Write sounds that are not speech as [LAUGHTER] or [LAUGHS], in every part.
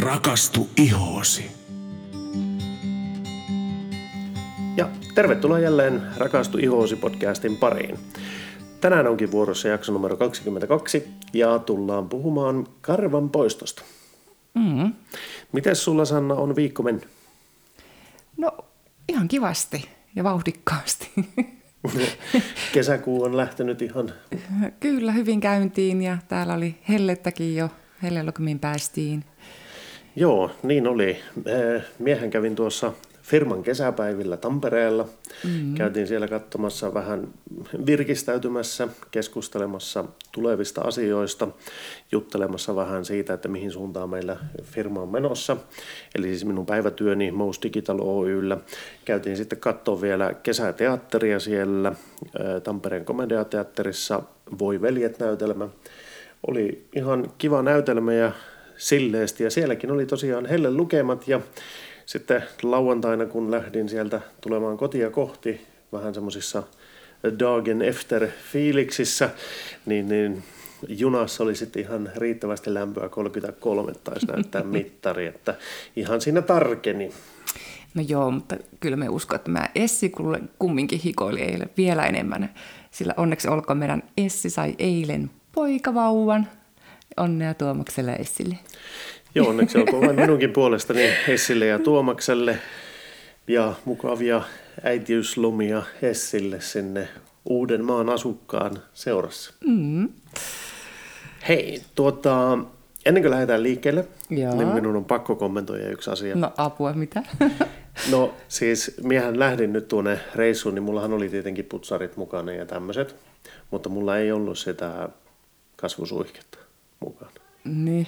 Rakastu ihoosi. Ja tervetuloa jälleen Rakastu ihoosi podcastin pariin. Tänään onkin vuorossa jakso numero 22 ja tullaan puhumaan karvan poistosta. Mm. Miten sulla Sanna on viikko mennyt? No ihan kivasti ja vauhdikkaasti. [LAUGHS] Kesäkuu on lähtenyt ihan... Kyllä hyvin käyntiin ja täällä oli hellettäkin jo. Hellelokumiin päästiin. Joo, niin oli. Eh, Miehen kävin tuossa firman kesäpäivillä Tampereella. Mm-hmm. Käytiin siellä katsomassa vähän virkistäytymässä, keskustelemassa tulevista asioista, juttelemassa vähän siitä, että mihin suuntaan meillä firma on menossa. Eli siis minun päivätyöni Most Digital Oyllä. Käytiin sitten katsoa vielä kesäteatteria siellä eh, Tampereen komediateatterissa Voi veljet näytelmä. Oli ihan kiva näytelmä ja silleesti ja sielläkin oli tosiaan helle lukemat ja sitten lauantaina, kun lähdin sieltä tulemaan kotia kohti, vähän semmoisissa Dagen efter fiiliksissä, niin, niin junassa oli sitten ihan riittävästi lämpöä 33 taisi näyttää [LAUGHS] mittari, että ihan siinä tarkeni. No joo, mutta kyllä me uskon, että mä Essi kumminkin hikoili eilen vielä enemmän. Sillä onneksi olkoon meidän Essi sai eilen poikavauvan. Onnea Tuomakselle ja Essille. Joo, onneksi olkoon vain minunkin puolestani Essille ja Tuomakselle ja mukavia äitiyslomia Essille sinne uuden maan asukkaan seurassa. Mm. Hei, tuota, ennen kuin lähdetään liikkeelle, Joo. niin minun on pakko kommentoida yksi asia. No apua, mitä? [LAUGHS] No siis miehän lähdin nyt tuonne reissuun, niin mullahan oli tietenkin putsarit mukana ja tämmöiset, mutta mulla ei ollut sitä kasvusuihketta mukana. niin.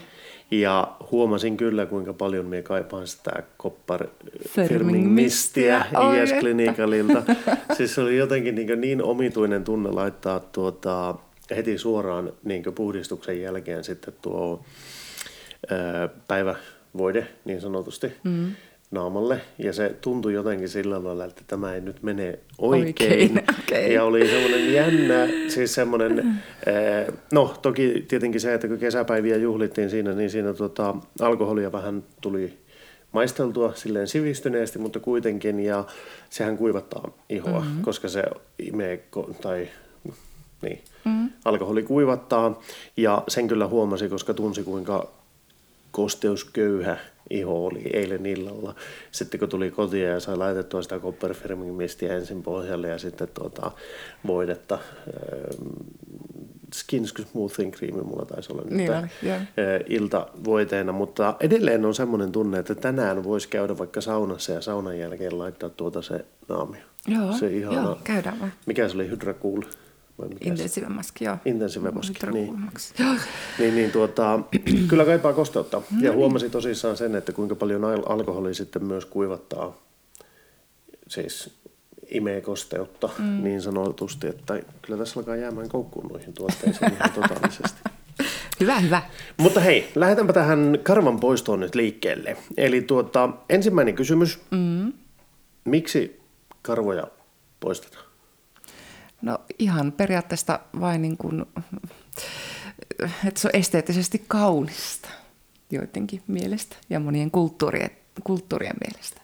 Ja huomasin kyllä, kuinka paljon minä kaipaan sitä koppar Firming firming mistiä mistiä. Oi IS. Klinikalilta. siis se oli jotenkin niin, niin omituinen tunne laittaa tuota, heti suoraan niin puhdistuksen jälkeen sitten tuo ää, päivävoide niin sanotusti mm. Naamalle. Ja se tuntui jotenkin sillä lailla, että tämä ei nyt mene oikein. Oikein, [LAUGHS] okei. Ja oli semmoinen jännä, siis semmoinen, ää, no toki tietenkin se, että kun kesäpäiviä juhlittiin siinä, niin siinä tota, alkoholia vähän tuli maisteltua silleen sivistyneesti, mutta kuitenkin, ja sehän kuivattaa ihoa, mm-hmm. koska se imee, tai niin, mm-hmm. alkoholi kuivattaa, ja sen kyllä huomasi, koska tunsi kuinka kosteusköyhä iho oli eilen illalla. Sitten kun tuli kotiin ja sai laitettua sitä Copperfirmin mistiä ensin pohjalle ja sitten tuota, voidetta, ähm, Skin Smoothing Cream mulla taisi olla nyt Niin äh, iltavoiteena, mutta edelleen on semmoinen tunne, että tänään voisi käydä vaikka saunassa ja saunan jälkeen laittaa tuota se naamio. Joo, se ihana, joo, käydään vaan. Mikä se oli, Hydra Cool? Maski, joo. Intensive maski, niin. Joo. Niin, niin tuota, [CLEARS THROAT] kyllä kaipaa kosteutta. Ja huomasin tosissaan sen, että kuinka paljon al- alkoholi sitten myös kuivattaa, siis imee kosteutta mm. niin sanotusti, että kyllä tässä alkaa jäämään koukkuun noihin tuotteisiin ihan totaalisesti. [LAUGHS] Hyvä, hyvä. Mutta hei, lähdetäänpä tähän karvan poistoon nyt liikkeelle. Eli tuota, ensimmäinen kysymys. Mm. Miksi karvoja poistetaan? No ihan periaatteesta vain niin kuin, että se on esteettisesti kaunista joidenkin mielestä ja monien kulttuurien, kulttuurien mielestä.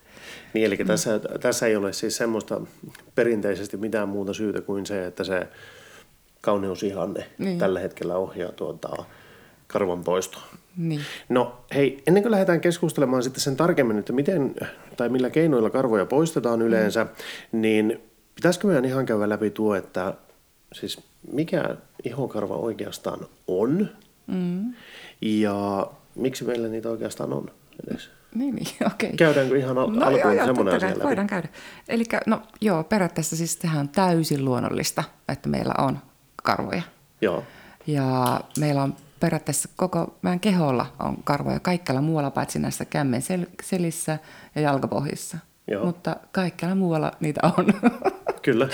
Niin, eli mm. tässä, tässä ei ole siis semmoista perinteisesti mitään muuta syytä kuin se, että se kauneusihanne. Niin. tällä hetkellä ohjaa tuota karvan poistoa. Niin. No hei, ennen kuin lähdetään keskustelemaan sitten sen tarkemmin, että miten tai millä keinoilla karvoja poistetaan yleensä, mm. niin pitäisikö meidän ihan käydä läpi tuo, että siis mikä ihokarva oikeastaan on Mm. ja miksi meillä niitä oikeastaan on edes? Niin, niin [LAUGHS] okei. Käydäänkö ihan al- No alkuun joo, semmoinen asia läpi? voidaan käydä. Eli no joo, periaatteessa siis tehdään on täysin luonnollista, että meillä on karvoja. Joo. Ja meillä on periaatteessa koko meidän keholla on karvoja kaikkialla muualla, paitsi näissä kämmen sel- selissä ja jalkapohjissa. Joo. Mutta kaikkialla muualla niitä on. [LAUGHS] Kyllä.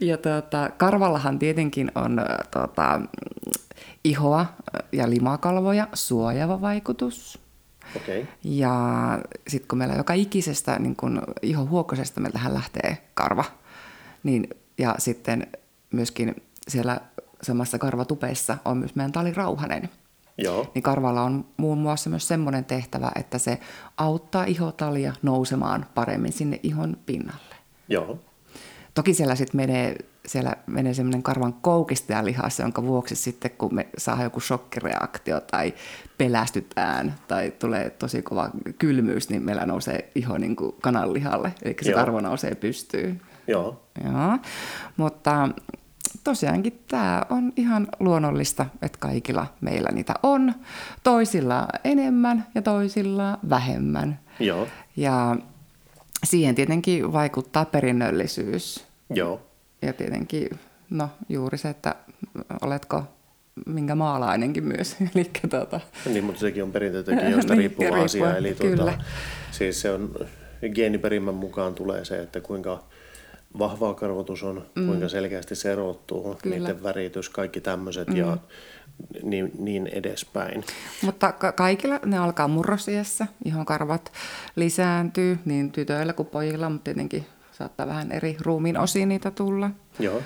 ja tuota, karvallahan tietenkin on tuota, ihoa ja limakalvoja suojaava vaikutus. Okei. Okay. Ja sitten kun meillä joka ikisestä niin kun ihohuokosesta meiltähän lähtee karva, niin, ja sitten myöskin siellä samassa karvatupeessa on myös meidän talirauhanen. Joo. niin karvalla on muun muassa myös semmoinen tehtävä, että se auttaa ihotalia nousemaan paremmin sinne ihon pinnalle. Joo. Toki siellä sitten menee, siellä menee semmoinen karvan koukistajalihas, jonka vuoksi sitten kun me saa joku shokkireaktio tai pelästytään tai tulee tosi kova kylmyys, niin meillä nousee iho niin kuin kananlihalle, eli se Joo. karvo nousee pystyyn. Joo. Joo, mutta tosiaankin tämä on ihan luonnollista, että kaikilla meillä niitä on. Toisilla enemmän ja toisilla vähemmän. Joo. Ja siihen tietenkin vaikuttaa perinnöllisyys. Joo. Ja tietenkin, no juuri se, että oletko minkä maalainenkin myös. [LAUGHS] Eli tuota, Niin, mutta sekin on perintötekijöistä Niin, riippuva riippuen, asia. Eli tuota, kyllä. siis se on, geeniperimän mukaan tulee se, että kuinka vahvaa karvotus on, mm. kuinka selkeästi se erottuu, Kyllä. niiden väritys, kaikki tämmöiset mm. ja niin, niin edespäin. Mutta ka- kaikilla ne alkaa murrosiässä, ihon karvat lisääntyy niin tytöillä kuin pojilla, mutta tietenkin saattaa vähän eri ruumiin osiin niitä tulla. Joo,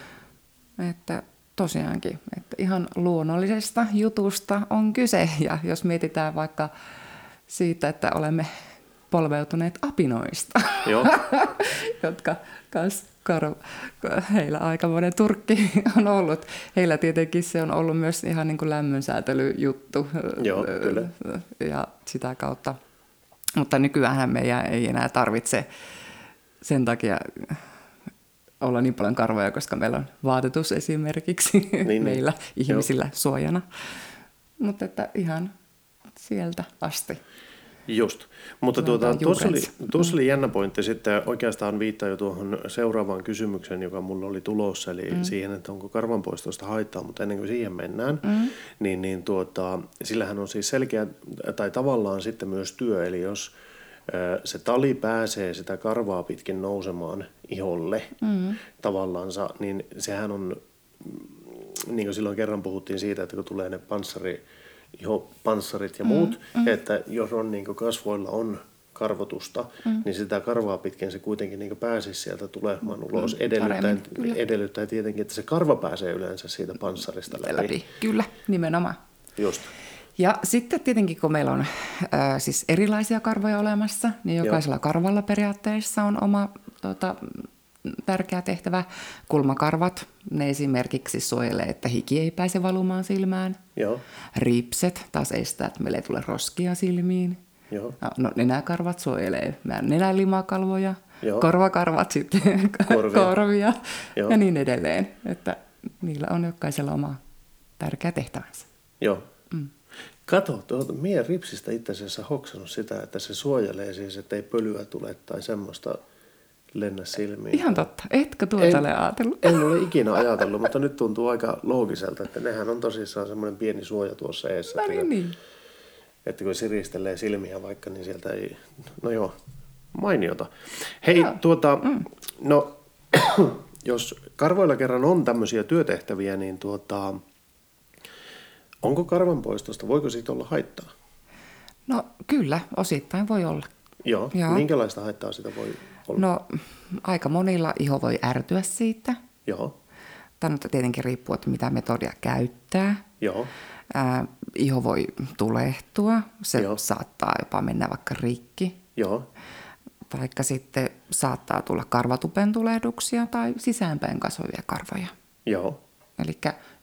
Että tosiaankin, että ihan luonnollisesta jutusta on kyse. Ja jos mietitään vaikka siitä, että olemme polveutuneet apinoista, joo, [LAUGHS] jotka kans kar- heillä aikamoinen turkki [LAUGHS] on ollut. Heillä tietenkin se on ollut myös ihan niin kuin lämmönsäätelyjuttu. Joo, kyllä. Ja sitä kautta. Mutta nykyään meidän ei enää tarvitse sen takia olla niin paljon karvoja, koska meillä on vaatetus esimerkiksi [LAUGHS] niin. meillä ihmisillä suojana. Mutta että ihan sieltä asti. Just. Mutta tuota, tuossa, oli, tuossa oli jännä pointti sitten, oikeastaan viittaa jo tuohon seuraavaan kysymykseen, joka mulla oli tulossa, eli mm. siihen, että onko karvanpoistosta haittaa, mutta ennen kuin siihen mennään, mm. niin, niin tuota, sillähän on siis selkeä, tai tavallaan sitten myös työ, eli jos se tali pääsee sitä karvaa pitkin nousemaan iholle mm. tavallaansa, niin sehän on, mm, niin kuin silloin kerran puhuttiin siitä, että kun tulee ne panssari, iho, panssarit ja muut, mm. että jos on niin kasvoilla on karvotusta, mm. niin sitä karvaa pitkin se kuitenkin niin pääsisi sieltä tulemaan ulos. Mm, Edellyttäen, edellyttäen tietenkin, että se karva pääsee yleensä siitä panssarista läpi. läpi. Kyllä, nimenomaan. Just. Ja sitten tietenkin, kun meillä on ää, siis erilaisia karvoja olemassa, niin jokaisella Joo. karvalla periaatteessa on oma tota, tärkeä tehtävä. Kulmakarvat, ne esimerkiksi suojelee, että hiki ei pääse valumaan silmään. Joo, Ripset taas estää, että meille ei tule roskia silmiin. joo, No, nenäkarvat suojelee meidän nenälimakalvoja. Joo. Korvakarvat sitten [LAUGHS] Korvia. korvia Joo. ja niin edelleen. Että niillä on jokaisella oma tärkeä tehtävänsä. joo. Mm. Kato, tuota, mie ripsistä itse asiassa hoksannut sitä, että se suojelee siis, että ei pölyä tule tai semmoista lennä silmiin. Ihan totta. Etkö tuota En- ole ajatellut? En ole ikinä ajatellut, mutta nyt tuntuu aika loogiselta, että nehän on tosissaan semmoinen pieni suoja tuossa eessä. No että niin, kun- niin. Että kun siristelee silmiä vaikka, niin sieltä ei... No joo, mainiota. Hei, Joo. tuota, mm. no [CLEARS THROAT] jos karvoilla kerran on tämmöisiä työtehtäviä, niin tuota, onko karvanpoistosta, voiko siitä olla haittaa? No kyllä, osittain voi olla. Joo, Joo. minkälaista haittaa sitä voi olla? No aika monilla iho voi ärtyä siitä. Joo, Tämä nyt tietenkin riippuu, että mitä metodia käyttää. joo, Ää, iho voi tulehtua, se Joo. Saattaa jopa mennä vaikka rikki. joo, Taikka sitten saattaa tulla karvatupen tulehduksia tai sisäänpäin kasvavia karvoja. joo, Eli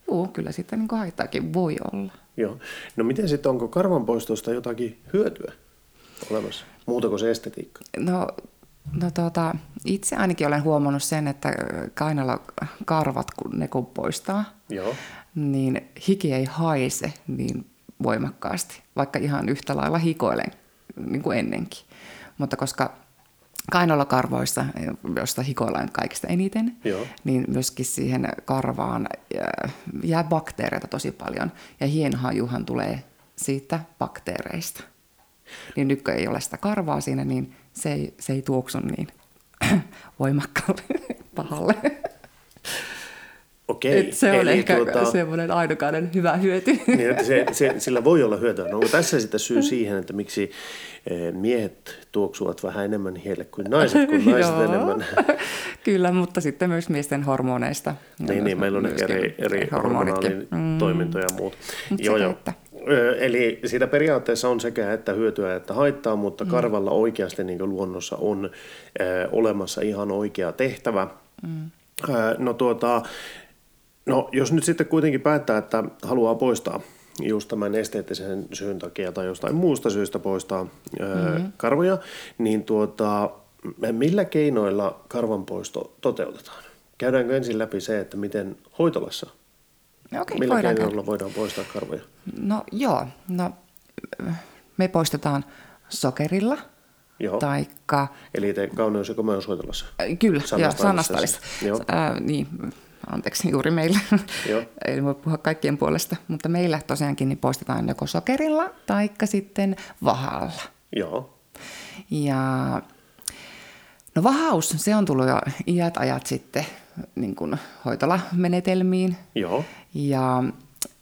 juu, kyllä sitten niin haittaakin voi olla. joo. No miten sitten, onko karvanpoistosta jotakin hyötyä olemassa? Muuta kuin se estetiikka? No, no tuota, itse ainakin olen huomannut sen, että kainalla karvat, kun ne kun poistaa, Joo, niin hiki ei haise niin voimakkaasti, vaikka ihan yhtä lailla hikoilen niin kuin ennenkin. Mutta koska kainalokarvoissa, josta hikoillaan kaikista eniten, Joo. niin myöskin siihen karvaan jää- jää bakteereita tosi paljon. Ja hienhajuhan tulee siitä bakteereista. Niin nyt kun ei ole sitä karvaa siinä, niin se ei, se ei tuoksu niin [CLEARS THROAT] voimakkaalle [LAUGHS] pahalle. okei. Et se on Eli ehkä tuota- semmoinen ainokainen hyvä hyöty. [LAUGHS] Niin, että se, se, sillä voi olla hyötyä. No, onko tässä sitten syy siihen, että miksi eh, miehet tuoksuvat vähän enemmän hielle kuin naiset, kun naiset [LAUGHS] Joo. enemmän? Kyllä, mutta sitten myös miesten hormoneista. Niin, niin, meillä on ehkä eri, eri hormonitkin. hormonaalitoimintoja ja muut. Mut Joo, joo. että Eli siitä periaatteessa on sekä että hyötyä että haittaa, mutta mm. karvalla oikeasti niin luonnossa on ö, olemassa ihan oikea tehtävä. Mm. Ö, no, tuota, no jos nyt sitten kuitenkin päättää, että haluaa poistaa just tämän esteettisen syyn takia tai jostain muusta syystä poistaa mm-hmm. karvoja, niin tuota, millä keinoilla karvanpoisto toteutetaan? Käydäänkö ensin läpi se, että miten hoitolassa, No okei, millä voidaan keinoilla voidaan poistaa karvoja? No joo, no me poistetaan sokerilla, Joo. taikka Eli te kauneus- ja komeushoitolassa. Äh, Kyllä, siis. Joo. Ää, niin, anteeksi juuri meillä. Joo. [LAUGHS] Ei voi puhua kaikkien puolesta, mutta meillä tosiaankin niin poistetaan joko sokerilla tai sitten vahalla. Joo, Ja no vahaus, se on tullut jo iät ajat sitten niin kuin hoitolamenetelmiin. joo, Ja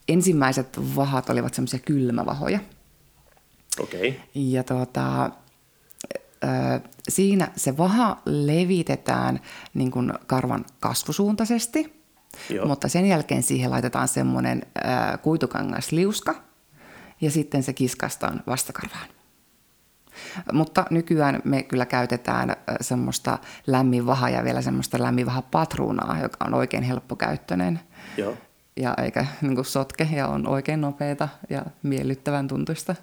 ensimmäiset vahat olivat semmoisia kylmävahoja. okei, Ja tuota, siinä se vaha levitetään niin kuin karvan kasvusuuntaisesti, Joo. mutta sen jälkeen siihen laitetaan semmoinen kuitukangasliuska ja sitten se kiskastaan vastakarvaan. Mutta nykyään me kyllä käytetään semmoista lämminvahaa ja vielä semmoista lämminvahapatruunaa, joka on oikein helppokäyttöinen joo. ja eikä [LAUGHS] niin kuin sotke ja on oikein nopeata ja miellyttävän tuntuista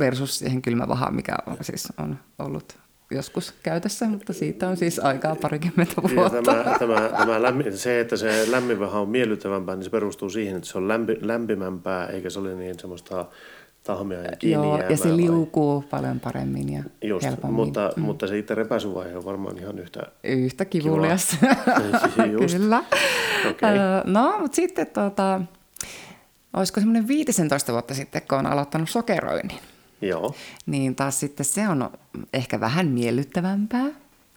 versus siihen kylmävahaan, mikä on, siis on ollut joskus käytössä, mutta siitä on siis aikaa parikymmentä Ja vuotta. tämä, tämä, tämä lämmin, se, että se lämmin vähän on miellyttävämpää, niin se perustuu siihen, että se on lämpi, lämpimämpää, eikä se ole niin semmoista tahmea ja kiinni Joo, ja se vai- liukuu paljon paremmin ja Just, helpommin. mutta, mm. mutta se itse repäisyvaihe on varmaan ihan yhtä... Yhtä kivulias. [LAUGHS] Kyllä. Öö, No, mutta sitten tota, olisiko semmoinen 15 vuotta sitten, kun on aloittanut sokeroinnin. Joo, niin taas sitten se on ehkä vähän miellyttävämpää.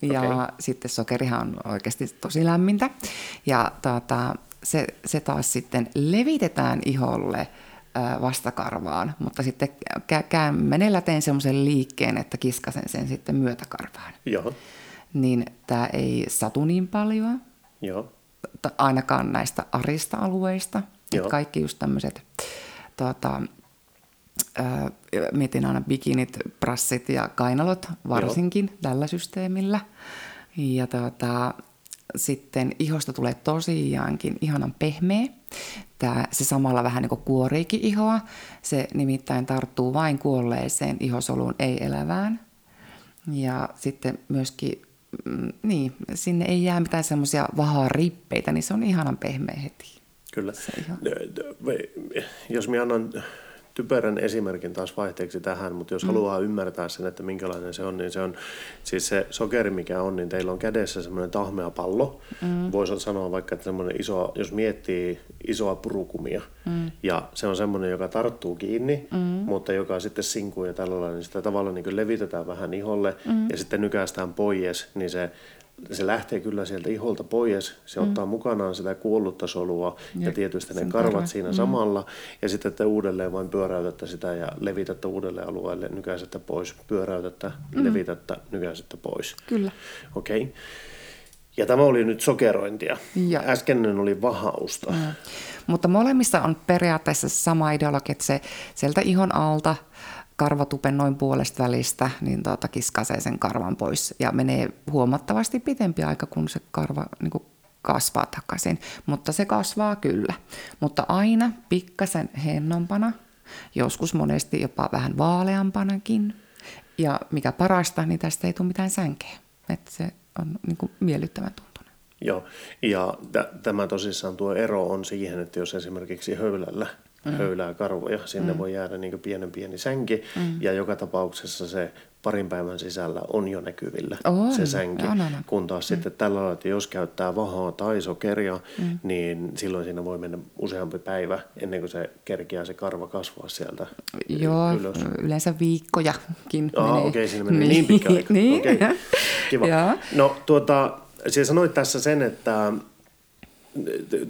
Ja Okei. sitten sokerihan on oikeasti tosi lämmintä. Ja tuota, se, se taas sitten levitetään iholle vastakarvaan, mutta sitten kä- kämmenellä teen semmoisen liikkeen, että kiskasen sen sitten myötäkarvaan. joo, Niin tämä ei satu niin paljon, joo, ainakaan näistä arista alueista. Joo. kaikki just tämmöiset, tuota, mietin aina bikinit, prassit ja kainalot varsinkin Joo. tällä systeemillä. Ja tuota, sitten ihosta tulee tosiaankin ihanan pehmeä. Tää, se samalla vähän niin kuin kuoriikin ihoa. Se nimittäin tarttuu vain kuolleeseen ihosoluun, ei elävään. Ja sitten myöskin, mm, niin, sinne ei jää mitään semmoisia vahaa rippeitä, niin se on ihanan pehmeä heti. kyllä. Se ihan- Jos minä annan typerän esimerkin taas vaihteeksi tähän, mutta jos mm. haluaa ymmärtää sen, että minkälainen se on, niin se on siis se sokeri, mikä on, niin teillä on kädessä semmoinen tahmea pallo. Mm. Voisi sanoa vaikka, että semmoinen iso, jos miettii isoa purukumia, mm. ja se on semmoinen, joka tarttuu kiinni, mm. mutta joka sitten sinkuu ja tällä lailla, niin sitä tavallaan niin levitetään vähän iholle, mm. ja sitten nykäistään pois, niin se se lähtee kyllä sieltä iholta pois, se mm. ottaa mukanaan sitä kuollutta solua ja, Ja tietysti ne karvat karvat, siinä mm. samalla ja sitten te uudelleen vain pyöräytätte sitä ja levitätte uudelle alueelle, nykäisette pois, pyöräytätte, mm. levitätte, nykäisette pois. Kyllä. Okei. Okay. Ja tämä oli nyt sokerointia. Ja. Äskeinen oli vahausta. Mm. Mutta molemmissa on periaatteessa sama ideologia, että se sieltä ihon alta karvatupen noin puolesta välistä, niin tuota, kiskasee sen karvan pois ja menee huomattavasti pitempi aika, kun se karva niin kuin kasvaa takaisin. Mutta se kasvaa kyllä. Mutta aina pikkasen hennompana, joskus monesti jopa vähän vaaleampanakin. Ja mikä parasta, niin tästä ei tule mitään sänkeä. Että se on niin kuin miellyttävän tuntunen. Joo, ja t- tämä tosissaan tuo ero on siihen, että jos esimerkiksi höylällä mm. höylää karvoja, sinne mm. voi jäädä niin pienen pieni sänki, mm. ja joka tapauksessa se parin päivän sisällä on jo näkyvillä On, se sänki. on, on, on. Kun taas mm. sitten tällä lailla, että jos käyttää vahaa tai sokeria, mm. niin silloin siinä voi mennä useampi päivä ennen kuin se kerkiää se karva kasvaa sieltä Joo, ylös. yleensä viikkojakin Ah, menee. okei, siinä menee niin, pitkä aika. niin. Okei, [LAUGHS] kiva. No tuota, sinä sanoit tässä sen, että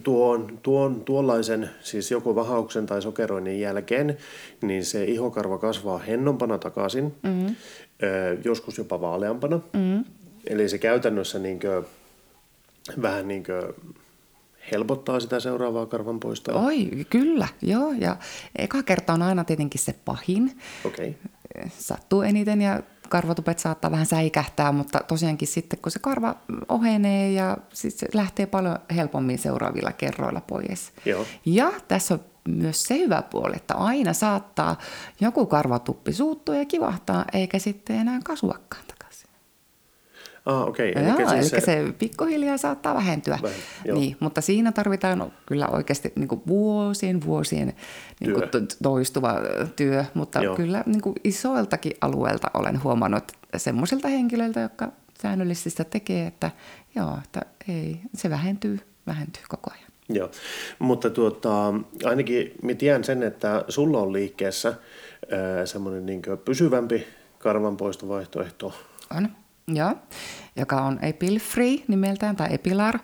tuon, tuon, tuollaisen, siis joko vahauksen tai sokeroinnin jälkeen, niin se ihokarva kasvaa hennompana takaisin, mm-hmm. ö, joskus jopa vaaleampana. Mm-hmm. Eli se käytännössä niinkö, vähän niin kuin helpottaa sitä seuraavaa karvan poistoa? Oi, kyllä, joo. Ja eka kerta on aina tietenkin se pahin. Okei. Okay. Sattuu eniten ja karvatupet saattaa vähän säikähtää, mutta tosiaankin sitten kun se karva ohenee ja sit se lähtee paljon helpommin seuraavilla kerroilla pois. Joo. Ja tässä on myös se hyvä puoli, että aina saattaa joku karvatuppi suuttua ja kivahtaa, eikä sitten enää takaisin. Ah, okei. Okay. Joo, eli, siis se... se pikkuhiljaa saattaa vähentyä. Vähen, joo. niin, mutta siinä tarvitaan kyllä oikeasti niin kuin vuosien vuosien niin kuin Työ. toistuva työ, mutta Joo. kyllä niin kuin isoiltakin alueelta olen huomannut semmoisilta henkilöiltä, jotka säännöllisesti sitä tekee, että joo, että ei, se vähentyy, vähentyy koko ajan. Joo, mutta tuota, ainakin mä tiedän sen, että sulla on liikkeessä semmoinen niin pysyvämpi karvanpoistovaihtoehto. On, joo, joka on Epil Free nimeltään tai Epilar.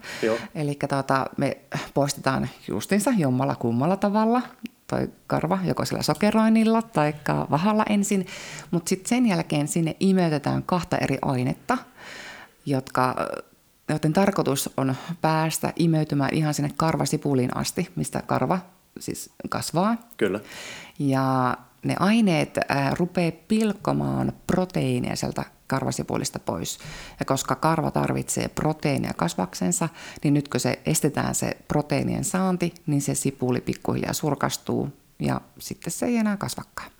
Eli tota, me poistetaan justinsa jommalla kummalla tavalla toi karva, joko sillä sokeroinnilla tai vahalla ensin, mutta sitten sen jälkeen sinne imeytetään kahta eri ainetta, jotka, joten tarkoitus on päästä imeytymään ihan sinne karvasipuliin asti, mistä karva siis kasvaa. Kyllä. Ja ne aineet ää, rupeaa pilkkomaan proteiineja sieltä karvasipulista pois. Ja koska karva tarvitsee proteiinia kasvaksensa, niin nyt kun se estetään se proteiinien saanti, niin se sipuli pikkuhiljaa surkastuu ja sitten se ei enää kasvakaan.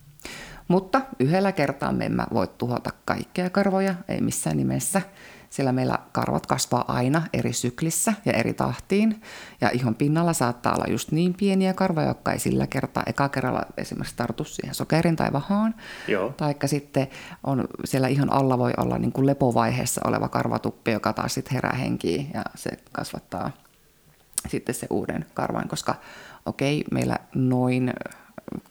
Mutta yhdellä kertaa me emme voi tuhota kaikkea karvoja, ei missään nimessä, sillä meillä karvat kasvaa aina eri syklissä ja eri tahtiin. Ja ihon pinnalla saattaa olla just niin pieniä karvoja, jotka ei sillä kertaa eka kerralla esimerkiksi tartu siihen sokerin tai vahaan. Joo. Taikka sitten on, siellä ihon alla voi olla niin kuin lepovaiheessa oleva karvatuppi, joka taas sitten herää henkiin ja se kasvattaa sitten se uuden karvan, koska okei, meillä noin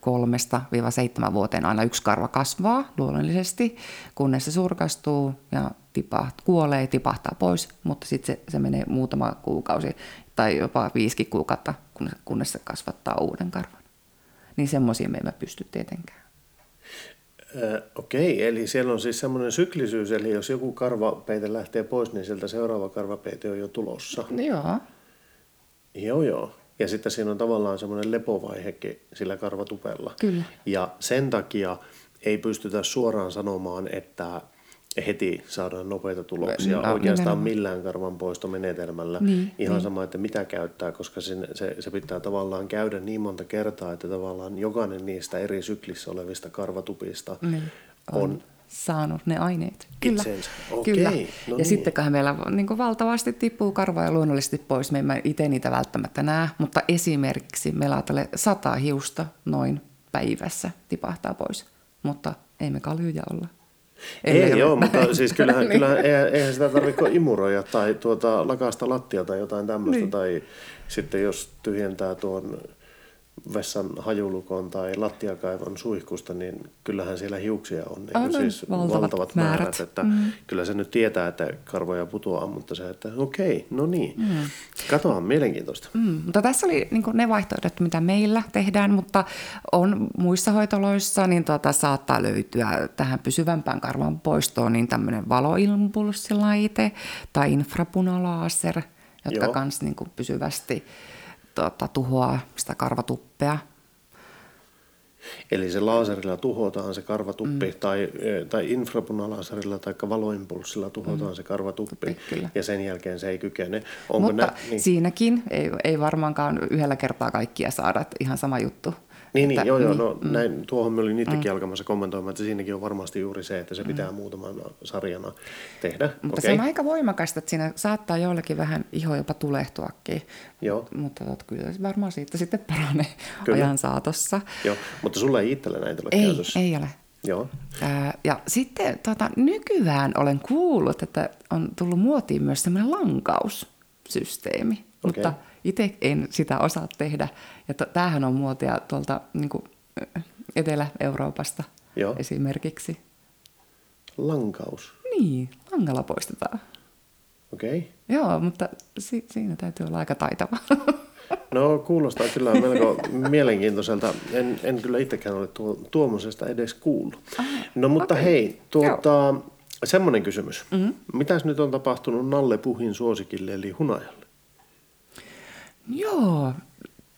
kolmesta viiva seitsemän vuoteen aina yksi karva kasvaa luonnollisesti, kunnes se surkastuu ja tipaht, kuolee, tipahtaa pois, mutta sitten se, se menee muutama kuukausi tai jopa viisikin kuukautta, kunnes, se kasvattaa uuden karvan. Niin semmoisia me emme pysty tietenkään. Ö, Okei, eli siellä on siis semmoinen syklisyys, eli jos joku karvapeite lähtee pois, niin sieltä seuraava karvapeite on jo tulossa. Joo, Joo, joo. Ja sitten siinä on tavallaan semmoinen lepovaihekin sillä karvatupella. Kyllä. Ja sen takia ei pystytä suoraan sanomaan, että heti saadaan nopeita tuloksia No, oikeastaan millään karvan poistomenetelmällä. Niin, Ihan niin. sama, että mitä käyttää, koska sen, se, se pitää tavallaan käydä niin monta kertaa, että tavallaan jokainen niistä eri syklissä olevista karvatupista niin on, on saanut ne aineet. Kyllä. Okei, kyllä. no ja niin. sitten kun meillä niin kuin valtavasti tippuu karvoja luonnollisesti pois, me emme itse niitä välttämättä näe, mutta esimerkiksi meillä ajattelee sata hiusta noin päivässä tipahtaa pois, mutta ei me kaljuja olla. Ei, Ellei joo, mutta siis kyllähän, [LAUGHS] Niin. kyllähän eihän, eihän sitä tarvitse kuin imuroida tai tuota, lakasta lattia tai jotain tämmöistä. Niin. Tai sitten jos tyhjentää tuon vessan hajulukon tai lattiakaivon suihkusta, niin kyllähän siellä hiuksia on, niin on. siis Valtavat valtavat, määrät. määrät. Että mm. Kyllä se nyt tietää, että karvoja putoaa, mutta se, että okei, no niin. Mm. Katoa, mielenkiintoista. Mm, mutta tässä oli niin ne vaihtoehdot, mitä meillä tehdään, mutta on muissa hoitoloissa, niin tuota, saattaa löytyä tähän pysyvämpään karvan poistoon niin tämmöinen valoimpulssilaite tai infrapunalaaser, jotka kans niin pysyvästi tuota, tuhoaa sitä karvatuppea. Eli se laaserilla tuhotaan se karvatuppi mm. tai, tai infrapunalaaserilla tai valoimpulssilla tuhotaan mm. se karvatuppi Tuppi, kyllä. ja sen jälkeen se ei kykene. Onko mutta nä, niin. siinäkin ei, ei varmaankaan yhdellä kertaa kaikkia saada, ihan sama juttu. Niin, niin Että- joo, joo, no mm. näin, tuohon me olin itsekin mm. alkamassa kommentoimaan, että siinäkin on varmasti juuri se, että se pitää mm. muutamana sarjana tehdä. Mutta Okei. se on aika voimakasta, että siinä saattaa joillekin vähän iho jopa tulehtuakin. Joo. Mutta tot, kyllä se varmaan siitä sitten paranee Kyllä. ajan saatossa. Joo, mutta sulla ei itsellä näitä ole Ei, käytössä. ei ole. Joo. Ää, ja sitten tota, nykyään olen kuullut, että on tullut muotiin myös semmoinen lankaussysteemi. Mutta itse en sitä osaa tehdä. Ja to, tämähän on muotia tuolta niin kuin, Etelä-Euroopasta Joo. esimerkiksi. Lankaus. Niin, langalla poistetaan. Okei. Okay. Joo, mutta si- siinä täytyy olla aika taitava. [LAUGHS] No kuulostaa kyllä melko mielenkiintoiselta. En, en kyllä itsekään ole tuo, tuommoisesta edes kuullut. No mutta okei. hei, tuota, semmoinen kysymys. Mm-hmm. Mitäs nyt on tapahtunut Nalle Puhin suosikille eli hunajalle? Joo,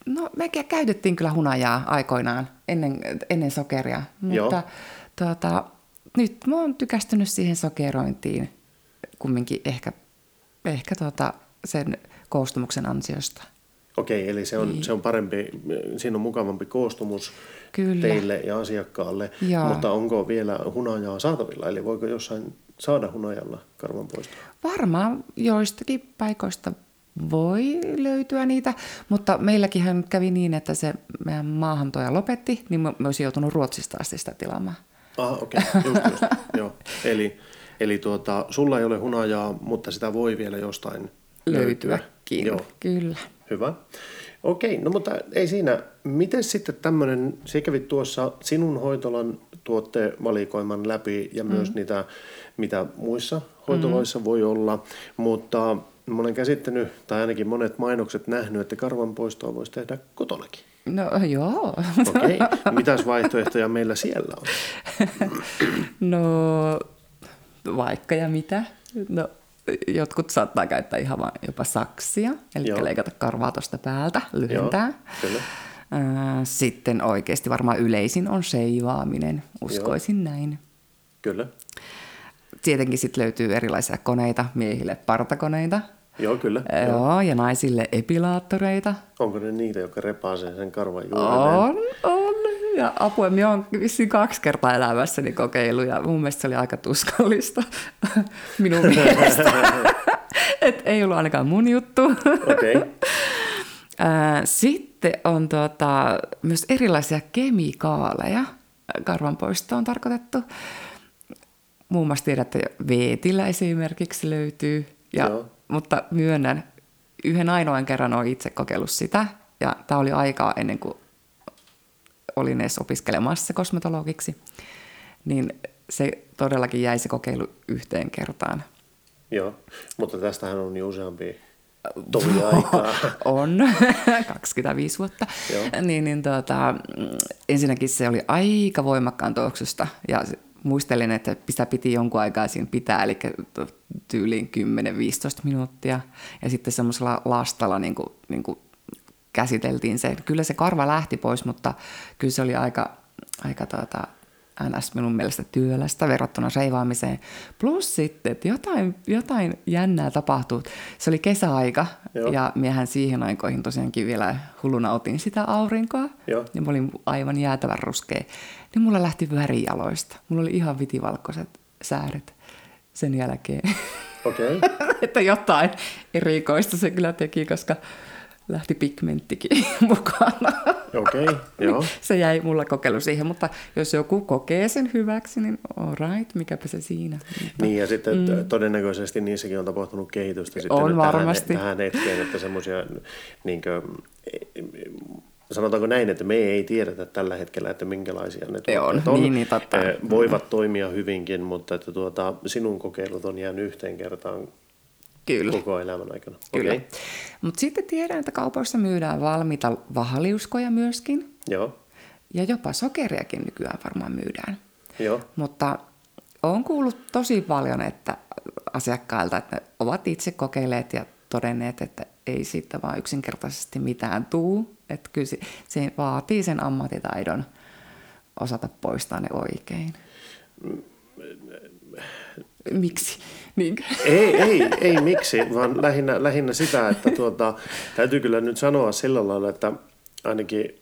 no me kä- käytettiin kyllä hunajaa aikoinaan ennen, ennen sokeria, Joo. mutta tuota, nyt mä oon tykästynyt siihen sokerointiin kumminkin ehkä, ehkä tuota sen koostumuksen ansiosta. Okei, eli se on, se on parempi, siinä on mukavampi koostumus Kyllä. teille ja asiakkaalle, Joo. mutta onko vielä hunajaa saatavilla, eli voiko jossain saada hunajalla karvanpoistoa? Varmaan joistakin paikoista voi löytyä niitä, mutta meilläkin nyt kävi niin, että se meidän maahantoja lopetti, niin mä olisin joutunut Ruotsista asti sitä tilaamaan. Ah, okei, okay. just, just. [LAUGHS] Joo. Eli, eli tuota, sulla ei ole hunajaa, mutta sitä voi vielä jostain löytyä. Löytyäkin, Joo, kyllä. hyvä. Okei, no mutta ei siinä. Miten sitten tämmöinen, se kävit tuossa sinun hoitolan tuottevalikoiman läpi ja myös mm. niitä, mitä muissa hoitoloissa mm. voi olla, mutta mä olen käsittänyt, tai ainakin monet mainokset nähnyt, että karvan poistoa voisi tehdä kotonakin. No joo. Okei, mitäs vaihtoehtoja meillä siellä on? No vaikka ja mitä. No jotkut saattaa käyttää ihan vaan jopa saksia, eli Joo. leikata karvaa tuosta päältä, lyhentää. Joo, kyllä. Sitten oikeasti varmaan yleisin on seivaaminen, uskoisin näin. Kyllä. Tietenkin sitten löytyy erilaisia koneita, miehille partakoneita, Joo, kyllä. Joo, ja naisille epilaattoreita. Onko ne niitä, jotka repaasee sen karvan juuri? On, on. Ja apua, minä olen vissiin kaksi kertaa elämässäni kokeillut ja mun mielestä se oli aika tuskallista [LAUGHS] minun [LAUGHS] mielestä. [LAUGHS] Et ei ollut ainakaan mun juttu. Okei. Okay. Sitten on tuota, myös erilaisia kemikaaleja karvanpoistoon on tarkoitettu. Muun muassa tiedätte, veetillä esimerkiksi löytyy. Ja, Joo. Mutta myönnän, yhden ainoan kerran olen itse kokeillut sitä. Ja tämä oli aikaa ennen kuin olin edes opiskelemassa kosmetologiksi. Niin se todellakin jäi se kokeilu yhteen kertaan. Joo, mutta tästähän on jo useampi tovi [LAUGHS] aikaa. On, [LAUGHS] 25 vuotta. Joo. Niin, niin tuota, ensinnäkin se oli aika voimakkaan tuoksusta ja muistelin, että sitä piti jonkun aikaa siinä pitää, eli tyyliin 10-15 minuuttia. Ja sitten semmoisella lastalla niin kuin, niin kuin käsiteltiin se. Kyllä se karva lähti pois, mutta kyllä se oli aika, aika tuota, ns. minun mielestä työlästä verrattuna seivaamiseen. Plus sitten, että jotain, jotain jännää tapahtui. Se oli kesäaika Joo. ja miehän siihen aikoihin tosiaankin vielä hulluna otin sitä aurinkoa. Joo. Ja mä olin aivan jäätävän ruskea. Niin mulla lähti väri jaloista. Mulla oli ihan vitivalkoiset sääret sen jälkeen. Okei, okay. [LAUGHS] että jotain erikoista se kyllä teki, koska lähti pigmenttikin [LAUGHS] mukana. okei, okay. joo. Se jäi mulla kokeilu siihen, mutta jos joku kokee sen hyväksi, niin all right, mikäpä se siinä. Niin ja sitten mm. todennäköisesti niissäkin on tapahtunut kehitystä sitten On varmasti. Tähän, tähän hetkeen, että semmoisia, niin sanotaanko näin, että me ei tiedetä tällä hetkellä, että minkälaisia ne tuotteet on. niin, niin, totta. Eh, Voivat toimia hyvinkin, mutta että tuota, sinun kokeilut on jäänyt yhteen kertaan Kyllä. koko elämän aikana. Kyllä. Okei. Mutta sitten tiedän, että kaupoissa myydään valmiita vahaliuskoja myöskin. Joo, Ja jopa sokeriakin nykyään varmaan myydään. joo, Mutta olen kuullut tosi paljon että asiakkailta, että ne ovat itse kokeilleet ja todenneet, että ei siitä vaan yksinkertaisesti mitään tuu. Että kyllä se, se vaatii sen ammattitaidon osata poistaa ne oikein. Miksi? Niin. Ei, ei, ei miksi, vaan lähinnä, lähinnä sitä, että tuota, täytyy kyllä nyt sanoa sillä lailla, että ainakin